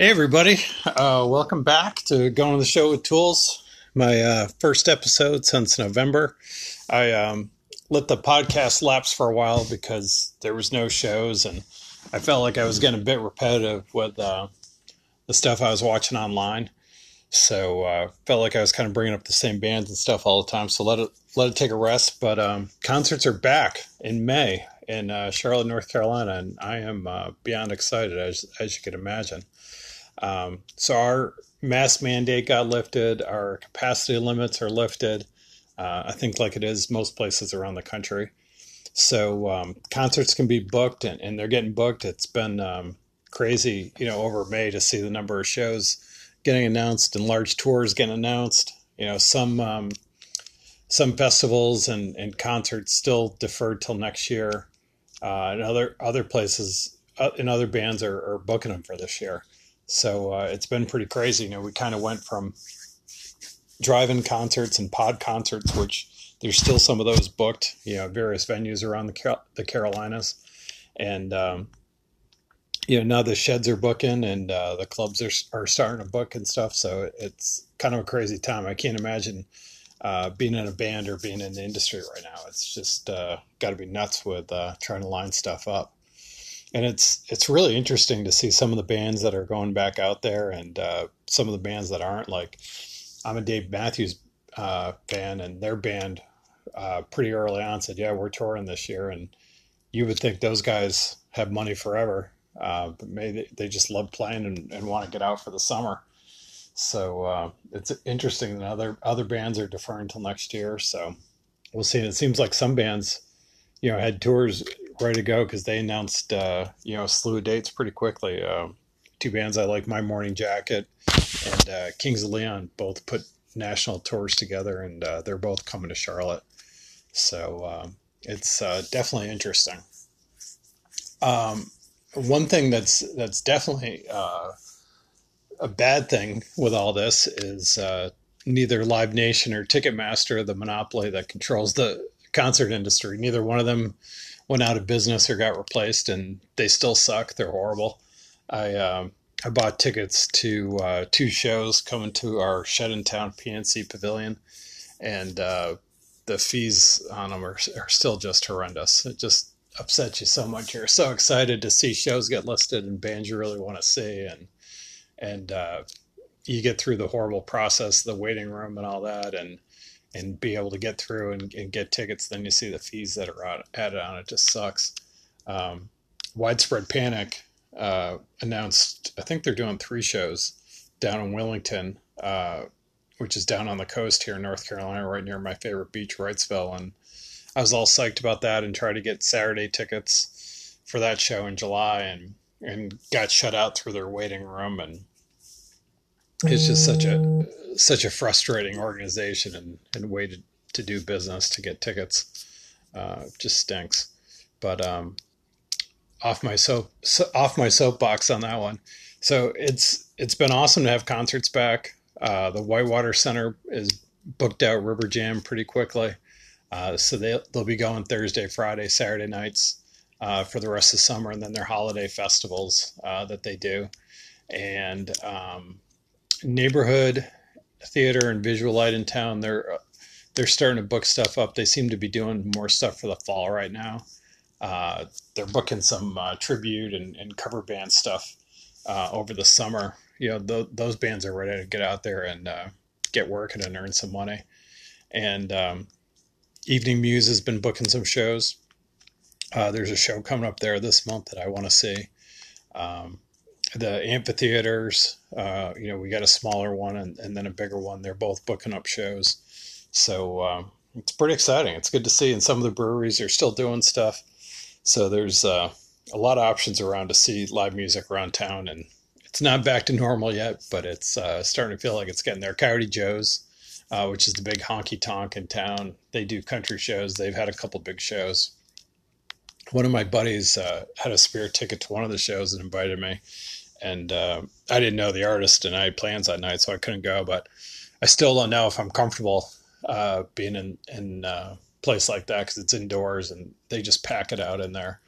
Hey, everybody. Uh, welcome back to Going to the Show with Tools, my uh, first episode since November. I um, let the podcast lapse for a while because there was no shows, and I felt like I was getting a bit repetitive with uh, the stuff I was watching online. So uh, felt like I was kind of bringing up the same bands and stuff all the time. So let it let it take a rest. But um, concerts are back in May in uh, Charlotte, North Carolina, and I am uh, beyond excited as as you can imagine. Um, so our mask mandate got lifted, our capacity limits are lifted. Uh, I think like it is most places around the country. So um, concerts can be booked, and, and, they're getting booked. It's been um, crazy, you know, over May to see the number of shows getting announced and large tours getting announced. You know, some um, some festivals and, and concerts still deferred till next year, uh, and other other places uh, and other bands are, are booking them for this year. So uh, it's been pretty crazy. You know, we kind of went from drive-in concerts and pod concerts, which there's still some of those booked. You know, various venues around the Car- the Carolinas, and um, you know now the sheds are booking and uh, the clubs are are starting to book and stuff. So it's kind of a crazy time. I can't imagine uh, being in a band or being in the industry right now. It's just uh, got to be nuts with uh, trying to line stuff up and it's it's really interesting to see some of the bands that are going back out there and uh, some of the bands that aren't. Like I'm a Dave Matthews uh, fan, and their band uh, pretty early on said, "Yeah, we're touring this year," and you would think those guys have money forever, uh, but maybe they just love playing and, and want to get out for the summer. So uh, it's interesting that other other bands are deferring until next year. So we'll see. And it seems like some bands, you know, had tours ready to go because they announced uh, you know a slew of dates pretty quickly. Uh, two bands I like, My Morning Jacket and uh, Kings of Leon, both put national tours together, and uh, they're both coming to Charlotte. So um, it's uh, definitely interesting. Um, one thing that's that's definitely uh, a bad thing with all this is neither Live Nation or Ticketmaster, the monopoly that controls the concert industry, neither one of them went out of business or got replaced, and they still suck. They're horrible. I um, I bought tickets to uh, two shows coming to our Shed in Town PNC Pavilion, and uh, the fees on them are, are still just horrendous. It just upsets you so much. You're so excited to see shows get listed and bands you really want to see, and and uh, you get through the horrible process, the waiting room, and all that, and and be able to get through and, and get tickets, then you see the fees that are added on. It just sucks. Um, Widespread Panic uh, announced, I think they're doing three shows down in Wilmington, uh, which is down on the coast here in North Carolina, right near my favorite beach, Wrightsville. And I was all psyched about that and tried to get Saturday tickets for that show in July and, and got shut out through their waiting room. And it's just such a such a frustrating organization and, and way to, to do business to get tickets. Uh, just stinks. But um, off my soap so, off my soapbox on that one. So it's it's been awesome to have concerts back. Uh, the Whitewater Center is booked out River Jam pretty quickly. Uh, so they, they'll be going Thursday, Friday, Saturday nights uh, for the rest of the summer, and then their holiday festivals uh, that they do. And um, neighborhood theater and Visulite in town. They're they're starting to book stuff up. They seem to be doing more stuff for the fall right now. Uh, they're booking some uh, tribute and, and, cover band stuff uh, over the summer. You know, th- those bands are ready to get out there and uh, get working and earn some money. And um, Evening Muse has been booking some shows. Uh, there's a show coming up there this month that I want to see. Um, the amphitheaters. Uh, you know, we got a smaller one and, and, then a bigger one. They're both booking up shows, so um, it's pretty exciting. It's good to see, and some of the breweries are still doing stuff. So there's uh, a lot of options around to see live music around town, and it's not back to normal yet, but it's uh, starting to feel like it's getting there. Coyote Joe's. Uh, which is the big honky tonk in town. They do country shows. They've had a couple big shows. One of my buddies uh, had a spare ticket to one of the shows and invited me and uh, I didn't know the artist, and I had plans that night, so I couldn't go. But I still don't know if I'm comfortable uh, being in in a uh, place like that because it's indoors and they just pack it out in there.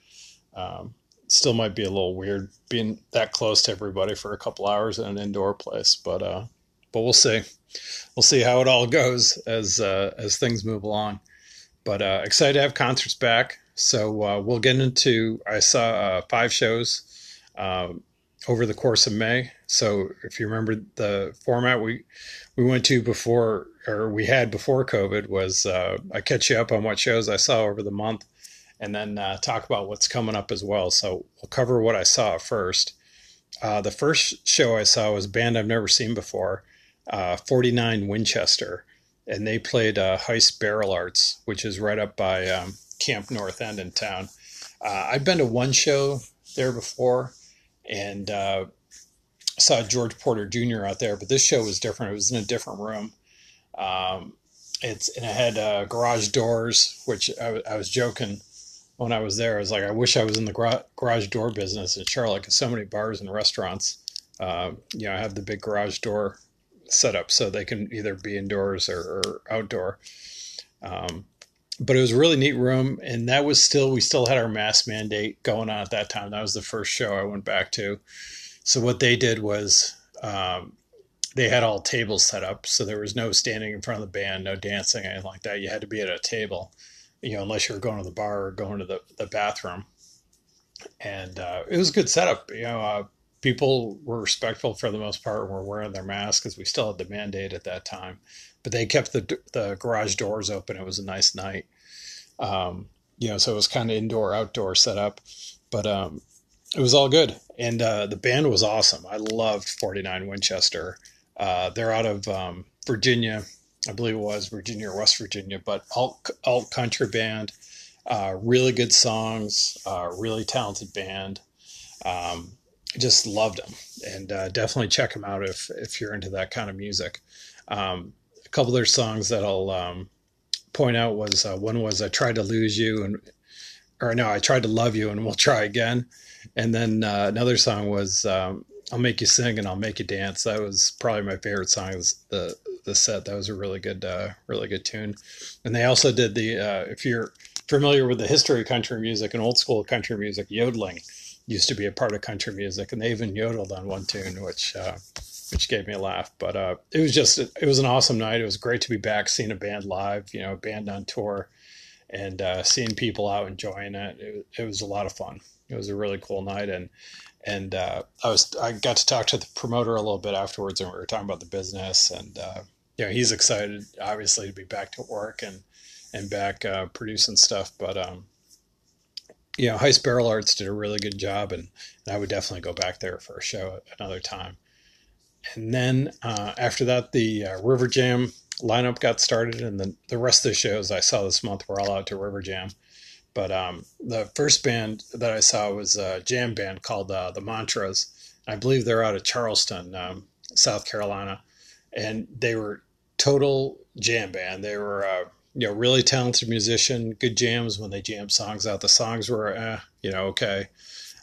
Um, still might be a little weird being that close to everybody for a couple hours in an indoor place, but uh, but we'll see. We'll see how it all goes as uh, as things move along. But uh, excited to have concerts back. So uh, we'll get into. I saw five shows um, over the course of May. So if you remember the format we we went to before or we had before COVID was uh, I catch you up on what shows I saw over the month, and then uh, talk about what's coming up as well. So we'll cover what I saw first. Uh, the first show I saw was a band I've never seen before, uh, 49 Winchester, and they played uh, Heist Barrel Arts, which is right up by um, Camp North End in town. Uh, I've been to one show there before, and uh, saw George Porter Jr. out there, but this show was different. It was in a different room. Um, it's and it had uh, garage doors, which I, I, was joking when I was there. I was like, I wish I was in the gra- garage door business in Charlotte because so many bars and restaurants, uh, you know, have the big garage door set up so they can either be indoors or, or outdoor. Um, but it was a really neat room, and that was still we still had our mask mandate going on at that time. That was the first show I went back to. So what they did was um, they had all tables set up, so there was no standing in front of the band, no dancing, anything like that. You had to be at a table, you know, unless you were going to the bar or going to the, the bathroom. And uh, it was a good setup. You know, uh, people were respectful for the most part and were wearing their masks because we still had the mandate at that time. But they kept the the garage doors open. It was a nice night. Um, you know, so it was kind of indoor outdoor setup. But um, it was all good. And uh, the band was awesome. I loved 49 Winchester. Uh, they're out of um, Virginia, I believe it was Virginia or West Virginia, but alt, alt country band. Uh, really good songs, uh, really talented band. Um, just loved them, and uh, definitely check them out if if you're into that kind of music. Um, couple of their songs that I'll um, point out was uh, one was "I Tried to Lose You" and or no, "I Tried to Love You" and "We'll Try Again." And then uh, another song was um, "I'll Make You Sing and I'll Make You Dance." That was probably my favorite song. of the the set that was a really good, uh, really good tune. And they also did the uh, if you're familiar with the history of country music and old school country music, yodeling used to be a part of country music, and they even yodeled on one tune, which uh, which gave me a laugh. But uh, it was just it was an awesome night. It was great to be back, seeing a band live, you know, a band on tour, and uh, seeing people out enjoying it. it. It was a lot of fun it was a really cool night and and uh, I was I got to talk to the promoter a little bit afterwards, and we were talking about the business, and uh, you know he's excited obviously to be back to work and and back uh, producing stuff, but um, you know Heist Barrel Arts did a really good job, and, and I would definitely go back there for a show another time. And then uh, after that, the uh, River Jam lineup got started, and the the rest of the shows I saw this month were all out to River Jam. But um, the first band that I saw was a jam band called uh, the Mantras. I believe they're out of Charleston, um, South Carolina, and they were total jam band. They were uh, you know really talented musician, good jams when they jammed songs out. The songs were eh, you know okay.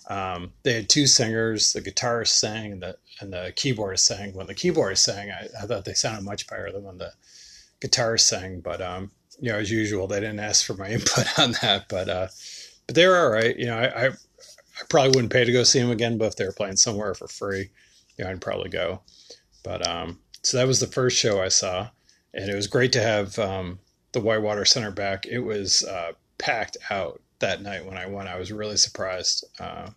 Um, they had two singers. The guitarist sang and the and the keyboardist sang. When the keyboardist sang, I, I thought they sounded much better than when the guitarist sang. But um, you know, as usual, they didn't ask for my input on that, but uh, but they were all right. You know, I, I, I probably wouldn't pay to go see them again, but if they were playing somewhere for free, you know, I'd probably go. But um, so that was the first show I saw, and it was great to have um, the Whitewater Center back. It was uh, packed out that night when I went. I was really surprised uh,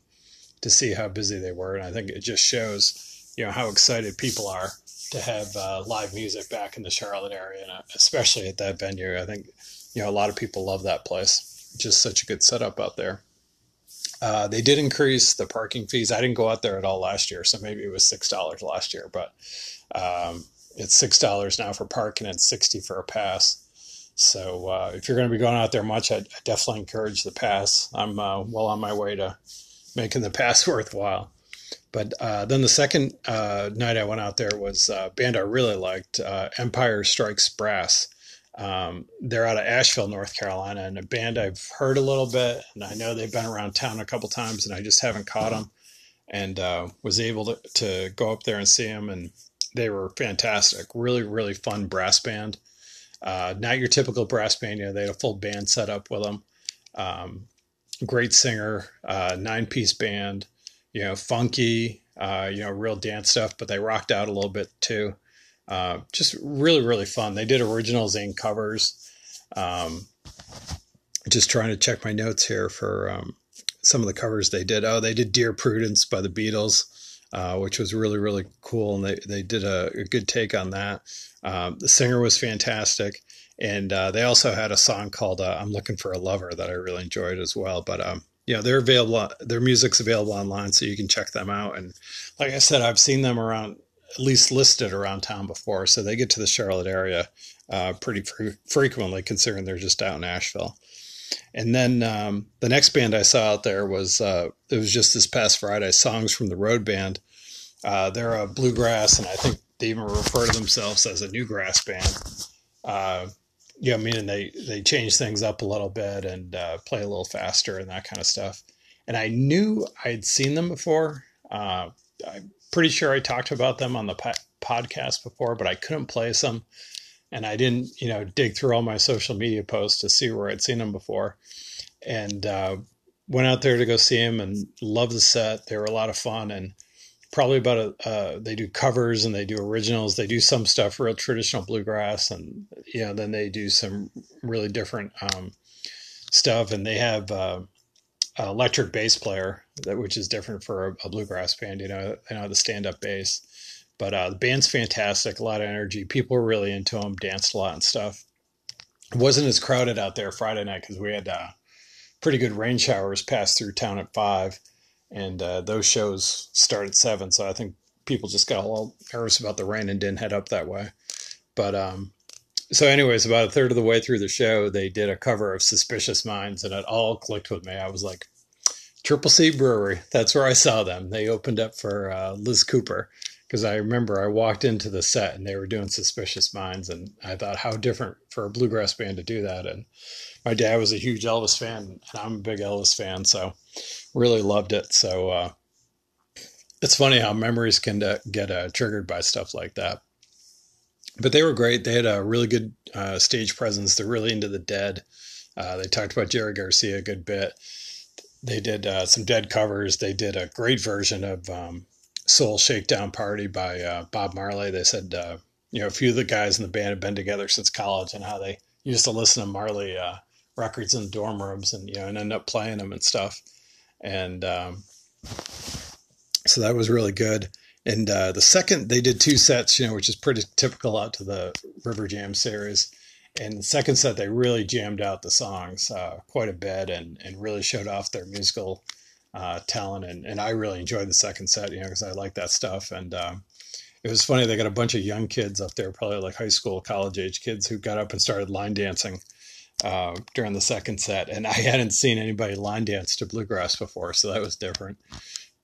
to see how busy they were, and I think it just shows, you know, how excited people are to have uh, live music back in the Charlotte area, and uh, especially at that venue. I think you know a lot of people love that place. Just such a good setup out there. Uh, they did increase the parking fees. I didn't go out there at all last year, so maybe it was six dollars last year, but um, it's six dollars now for parking and sixty for a pass. So uh, if you're going to be going out there much, I, I definitely encourage the pass. I'm uh, well on my way to making the pass worthwhile. But uh, then the second uh, night I went out there was a band I really liked, uh, Empire Strikes Brass. Um, they're out of Asheville, North Carolina, and a band I've heard a little bit, and I know they've been around town a couple times, and I just haven't caught them. And uh, was able to, to go up there and see them, and they were fantastic. Really, really fun brass band. Uh, not your typical brass band, you know, they had a full band set up with them. Um, great singer, uh, nine piece band, you know, funky, uh, you know, real dance stuff, but they rocked out a little bit too. Uh, just really, really fun. They did originals and covers. Um, just trying to check my notes here for um, some of the covers they did. Oh, they did Dear Prudence by the Beatles. Uh, which was really really cool, and they they did a, a good take on that. Um, the singer was fantastic, and uh, they also had a song called uh, "I'm Looking for a Lover" that I really enjoyed as well. But um, yeah, they're available. Their music's available online, so you can check them out. And like I said, I've seen them around, at least listed around town before, so they get to the Charlotte area uh, pretty fre- frequently, considering they're just out in Asheville. And then um, the next band I saw out there was uh, it was just this past Friday. Songs from the Road Band. Uh, they're a bluegrass, and I think they even refer to themselves as a newgrass band. Uh, yeah, meaning they they change things up a little bit and uh, play a little faster and that kind of stuff. And I knew I'd seen them before. Uh, I'm pretty sure I talked about them on the po- podcast before, but I couldn't place them and I didn't, you know, dig through all my social media posts to see where I'd seen them before, and uh, went out there to go see them and loved the set. They were a lot of fun and probably about a. Uh, they do covers and they do originals. They do some stuff real traditional bluegrass, and you know, then they do some really different um, stuff. And they have uh, electric bass player that which is different for a, a bluegrass band. You know, they know the stand up bass but uh, the band's fantastic, a lot of energy. People were really into them, danced a lot and stuff. It wasn't as crowded out there Friday night because we had uh, pretty good rain showers pass through town at five, and uh, those shows start at seven. So I think people just got a little nervous about the rain and didn't head up that way. But um, so, anyways, about a third of the way through the show, they did a cover of Suspicious Minds, and it all clicked with me. I was like, Triple C Brewery. That's where I saw them. They opened up for uh, Liz Cooper because I remember I walked into the set and they were doing Suspicious Minds, and I thought how different for a bluegrass band to do that. And my dad was a huge Elvis fan, and I'm a big Elvis fan, so really loved it. So uh, it's funny how memories can get uh, triggered by stuff like that. But they were great. They had a really good uh, stage presence. They're really into the Dead. Uh, they talked about Jerry Garcia a good bit. They did uh, some Dead covers. They did a great version of um, Soul Shakedown Party by uh, Bob Marley. They said, uh, you know, a few of the guys in the band have been together since college and how they used to listen to Marley uh, records in dorm rooms and, you know, and end up playing them and stuff. And um, so that was really good. And uh, the second, they did two sets, you know, which is pretty typical out to the River Jam series. And the second set, they really jammed out the songs uh, quite a bit and, and really showed off their musical uh, talent, and, and I really enjoyed the second set, you know, because I like that stuff. And um, it was funny; they got a bunch of young kids up there, probably like high school, college age kids, who got up and started line dancing uh, during the second set. And I hadn't seen anybody line dance to bluegrass before, so that was different.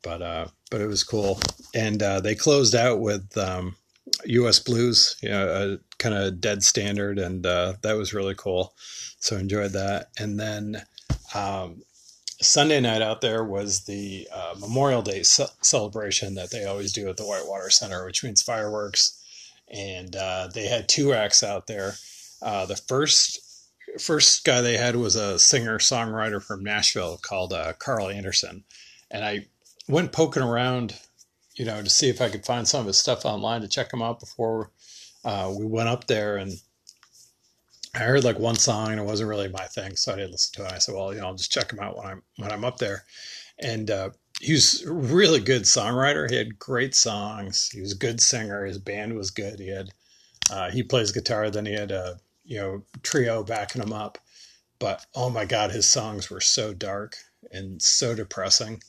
But uh, but it was cool, and uh, they closed out with um, U.S. Blues, you know, a kind of dead standard, and uh, that was really cool. So enjoyed that, and then. Um, Sunday night out there was the uh, Memorial Day ce- celebration that they always do at the Whitewater Center, which means fireworks. And uh, they had two acts out there. Uh, the first first guy they had was a singer songwriter from Nashville called uh, Carl Anderson, and I went poking around, you know, to see if I could find some of his stuff online to check him out before uh, we went up there and I heard like one song and it wasn't really my thing, so I didn't listen to it. I said, well, you know, I'll just check him out when I'm when I'm up there. And uh, he was a really good songwriter. He had great songs. He was a good singer. His band was good. He had uh, he plays guitar. Then he had a you know trio backing him up. But oh my God, his songs were so dark and so depressing,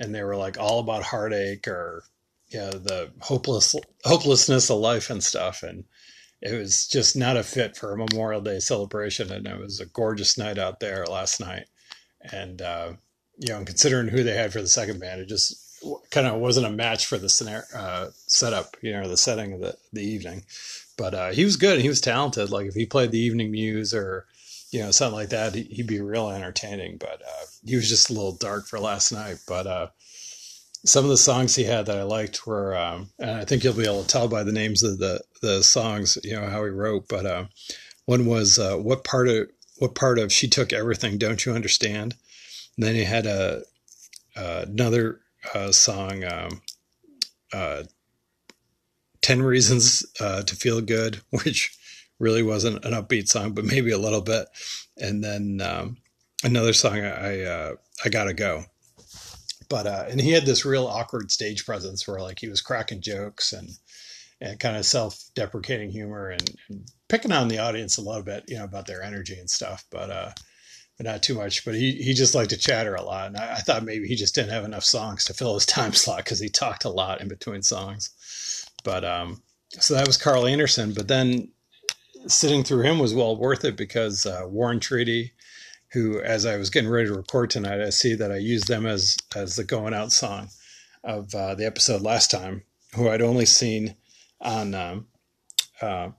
and they were like all about heartache or you know the hopeless hopelessness of life and stuff. And it was just not a fit for a Memorial Day celebration, and it was a gorgeous night out there last night. And uh, you know, considering who they had for the second band, it just kind of wasn't a match for the scenario, uh, setup, you know, the setting of the the evening. But uh, he was good. He was talented. Like if he played the evening muse or you know something like that, he'd be real entertaining. But uh, he was just a little dark for last night. But uh, some of the songs he had that I liked were, um, and I think you'll be able to tell by the names of the the songs, you know how he wrote. But uh, one was uh, what part of what part of she took everything, don't you understand? And then he had a uh, another uh, song, um, uh, 10 Reasons uh, to Feel Good, which really wasn't an upbeat song, but maybe a little bit. And then um, another song, I, uh, I Gotta Go. But, uh, and he had this real awkward stage presence where like he was cracking jokes and, and kind of self deprecating humor and, and, picking on the audience a little bit, you know, about their energy and stuff. But, uh, but not too much. But he, he just liked to chatter a lot. And I, I thought maybe he just didn't have enough songs to fill his time slot because he talked a lot in between songs. But um, so that was Carl Anderson. But then sitting through him was well worth it because uh, War and Treaty, who, as I was getting ready to record tonight, I see that I used them as as the going out song of uh, the episode last time, who I'd only seen on um, uh,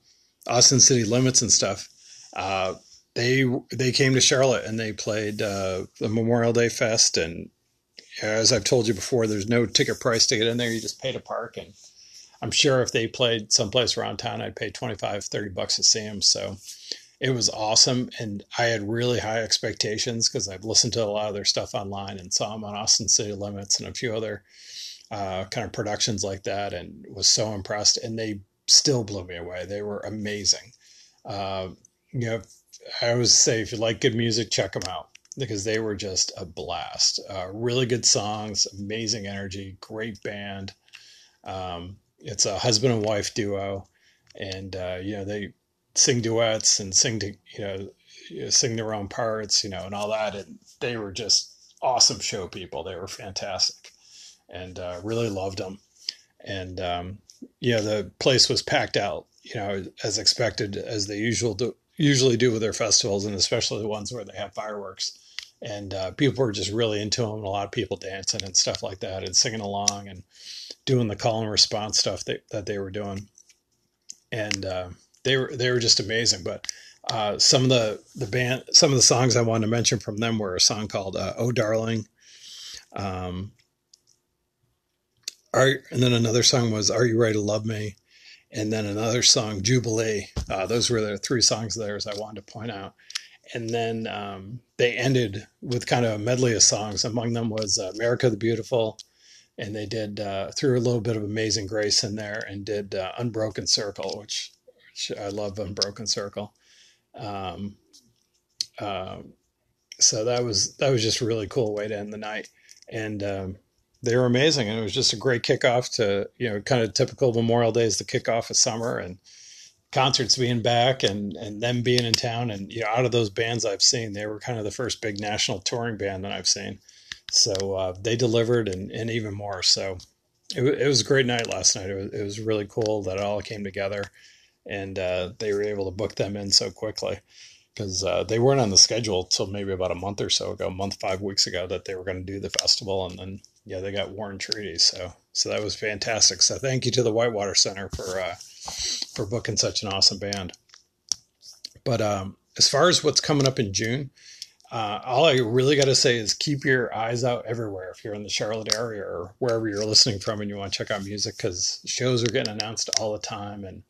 Austin City Limits and stuff. Uh, they they came to Charlotte and they played uh, the Memorial Day Fest. And as I've told you before, there's no ticket price to get in there. You just pay to park. And I'm sure if they played someplace around town, I'd pay 25, 30 bucks to see them. So it was awesome. And I had really high expectations because I've listened to a lot of their stuff online and saw them on Austin City Limits and a few other uh, kind of productions like that and was so impressed. And they still blew me away. They were amazing. Uh, you know, I always say if you like good music, check them out because they were just a blast. Uh, really good songs, amazing energy, great band. Um, it's a husband and wife duo, and uh, you know they sing duets and sing to you know sing their own parts, you know, and all that. And they were just awesome show people. They were fantastic, and uh, really loved them. And um, yeah, the place was packed out, you know, as expected, as they usual do, usually do with their festivals, and especially the ones where they have fireworks. And uh, people were just really into them. and A lot of people dancing and stuff like that, and singing along and doing the call and response stuff that, that they were doing. And uh, they were they were just amazing. But uh, some of the the band, some of the songs I wanted to mention from them were a song called uh, "Oh Darling." Um, are, and then another song was "Are You Ready to Love Me?" and then another song, Jubilee. Uh, those were the three songs there, as I wanted to point out. And then um, they ended with kind of a medley of songs. Among them was uh, America the Beautiful, and they did uh, threw a little bit of Amazing Grace in there and did uh, Unbroken Circle, which, which I love Unbroken Circle. Um, uh, so that was that was just a really cool way to end the night. And um, they were amazing, and it was just a great kickoff to you know kind of typical Memorial Day is the kickoff of summer and concerts being back and and them being in town. And you know out of those bands I've seen they were kind of the first big national touring band that I've seen. So uh, they delivered and, and even more. So it, it was a great night last night. It was, it was really cool that it all came together and uh, they were able to book them in so quickly because uh, they weren't on the schedule till maybe about a month or so ago, a month, five weeks ago, that they were going to do the festival, and then yeah, they got War and Treaty, so so that was fantastic. So thank you to the Whitewater Center for uh, for booking such an awesome band. But um, as far as what's coming up in June, uh, all I really got to say is keep your eyes out everywhere if you're in the Charlotte area or wherever you're listening from and you want to check out music because shows are getting announced all the time and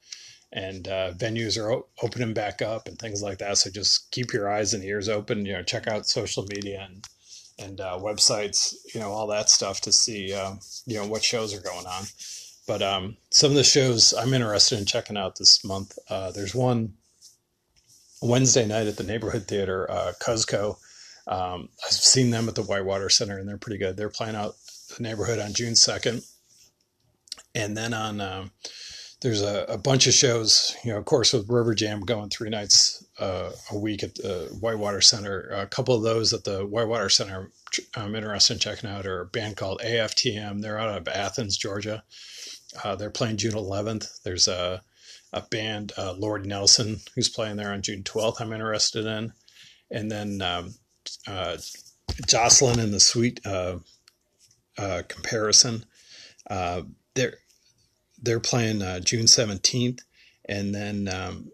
and uh, venues are o- opening back up and things like that. So just keep your eyes and ears open. You know, check out social media and and uh, websites, you know, all that stuff to see, uh, you know, what shows are going on. But um, some of the shows I'm interested in checking out this month. Uh, there's one Wednesday night at the neighborhood theater, uh, Cuzco. Um, I've seen them at the Whitewater Center, and they're pretty good. They're playing out the neighborhood on June 2nd, and then on um, there's a, a, bunch of shows, you know, of course, with River Jam going three nights uh, a week at the Whitewater Center. A couple of those at the Whitewater Center I'm interested in checking out are a band called AFTM. They're out of Athens, Georgia. Uh, they're playing June 11th. There's a, a band, uh, Lord Nelson, who's playing there on June 12th, I'm interested in. And then um, uh, Jocelyn and the Sweet uh, uh, Comparison. they're they're playing uh, June 17th, and then um,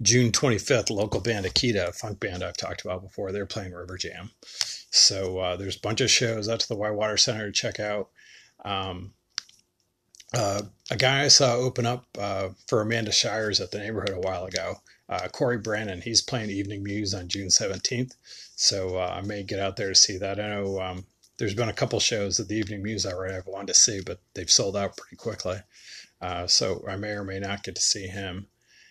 June 25th, local band Akita, a funk band I've talked about before, they're playing River Jam. So uh, there's a bunch of shows out to the Whitewater Center to check out. Um, uh, a guy I saw open up uh, for Amanda Shires at the neighborhood a while ago. uh, Cory Branan. He's playing Evening Muse on June 17th. So uh, I may get out there to see that. I know um, there's been a couple shows at the Evening Muse already I've wanted to see, but they've sold out pretty quickly. Uh, so I may or may not get to see him.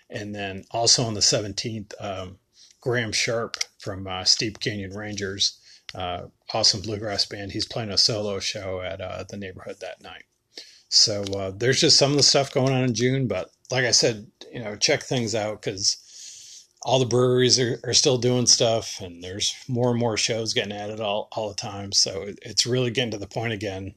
And then also on the 17th, um, Graham Sharp from uh, Steep Canyon Rangers, uh, awesome bluegrass band. He's playing a solo show at uh, the neighborhood that night. So uh, there's just some of the stuff going on in June, but like I said, you know, check things out because all the breweries are, are still doing stuff and there's more and more shows getting added all, all the time. So it, it's really getting to the point again.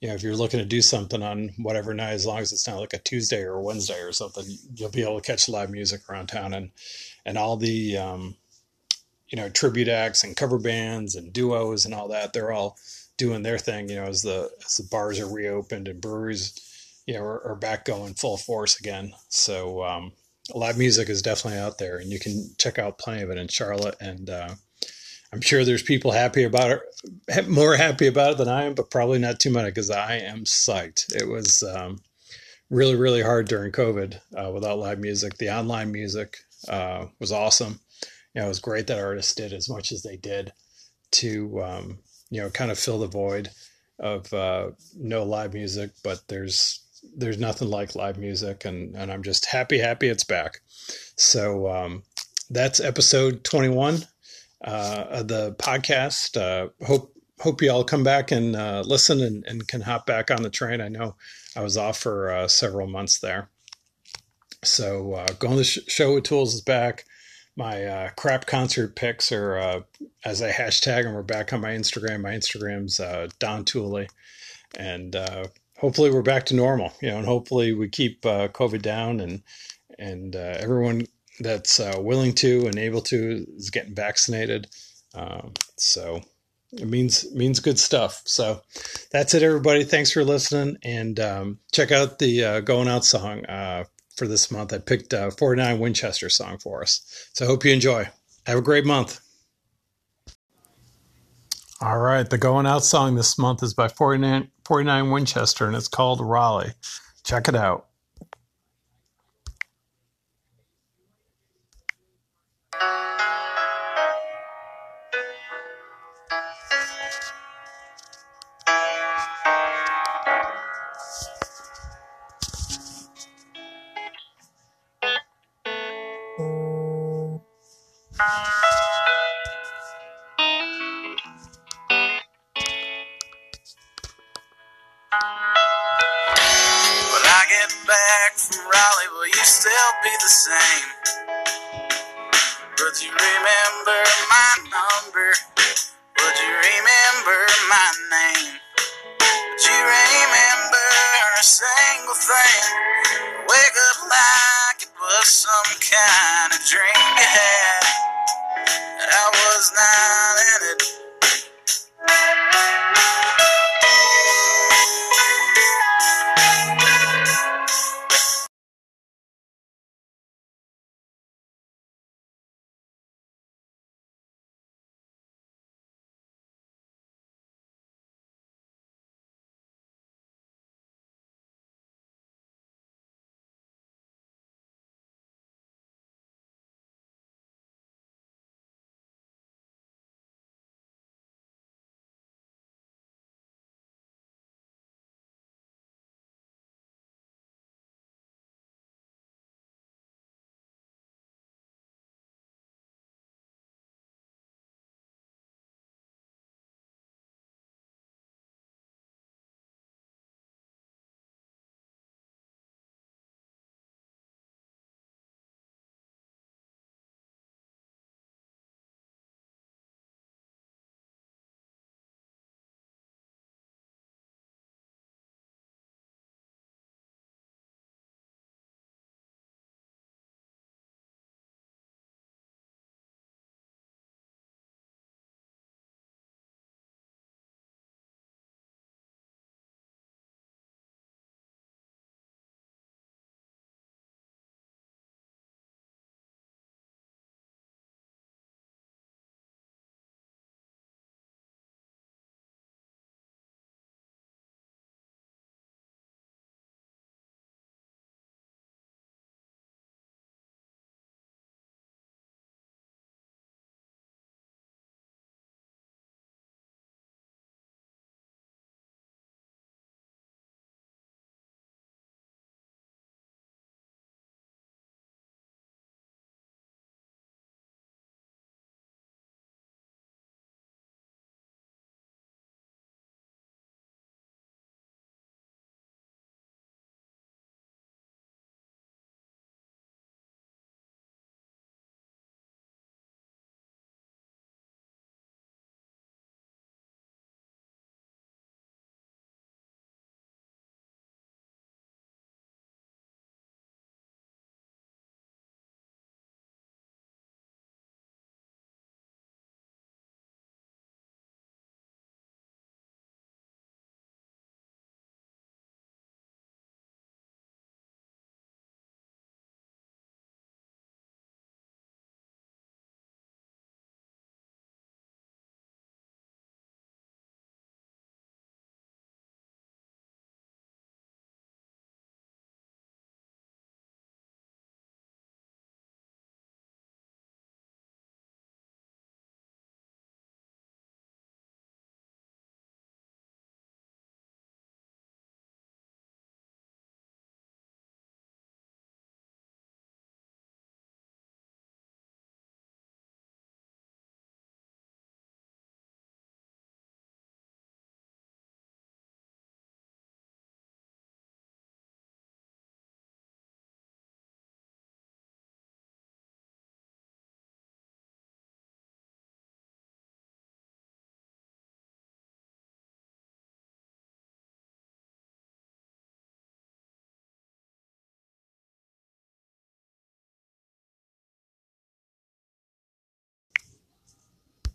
You know, if you're looking to do something on whatever night, as long as it's not like a Tuesday or a Wednesday or something, you'll be able to catch live music around town and, and all the, um, you know, tribute acts and cover bands and duos and all that. They're all doing their thing, you know, as the, as the bars are reopened and breweries, you know, are, are back going full force again. So, um, live music is definitely out there, and you can check out plenty of it in Charlotte. And uh, I'm sure there's people happy about it, more happy about it than I am, but probably not too many because I am psyched. It was um, really, really hard during COVID uh, without live music. The online music uh, was awesome. You know, it was great that artists did as much as they did to, um, you know, kind of fill the void of uh, no live music. But there's there's nothing like live music, and and I'm just happy, happy it's back. So um, that's episode 21 uh, the podcast. Uh, hope hope you all come back and uh, listen and, and can hop back on the train. I know I was off for uh, several months there. So uh, going to sh- show with tools is back. My uh, crap concert picks are uh, as I hashtag them are back on my Instagram. My Instagram's uh, Don Tooley, and uh, hopefully we're back to normal, you know, and hopefully we keep uh, COVID down and and uh, everyone that's uh, willing to and able to is getting vaccinated. Um, so it means means good stuff. So that's it, everybody. Thanks for listening, and um, check out the uh, going out song uh, for this month. I picked a 49 Winchester song for us. So I hope you enjoy. Have a great month. All right, the going out song this month is by 49, 49 Winchester and it's called Raleigh. Check it out. Get back from Raleigh, will you still be the same? Would you remember my number? Would you remember my name? Would you remember a single thing? Wake up like it was some kind of dream you had. I was nine and it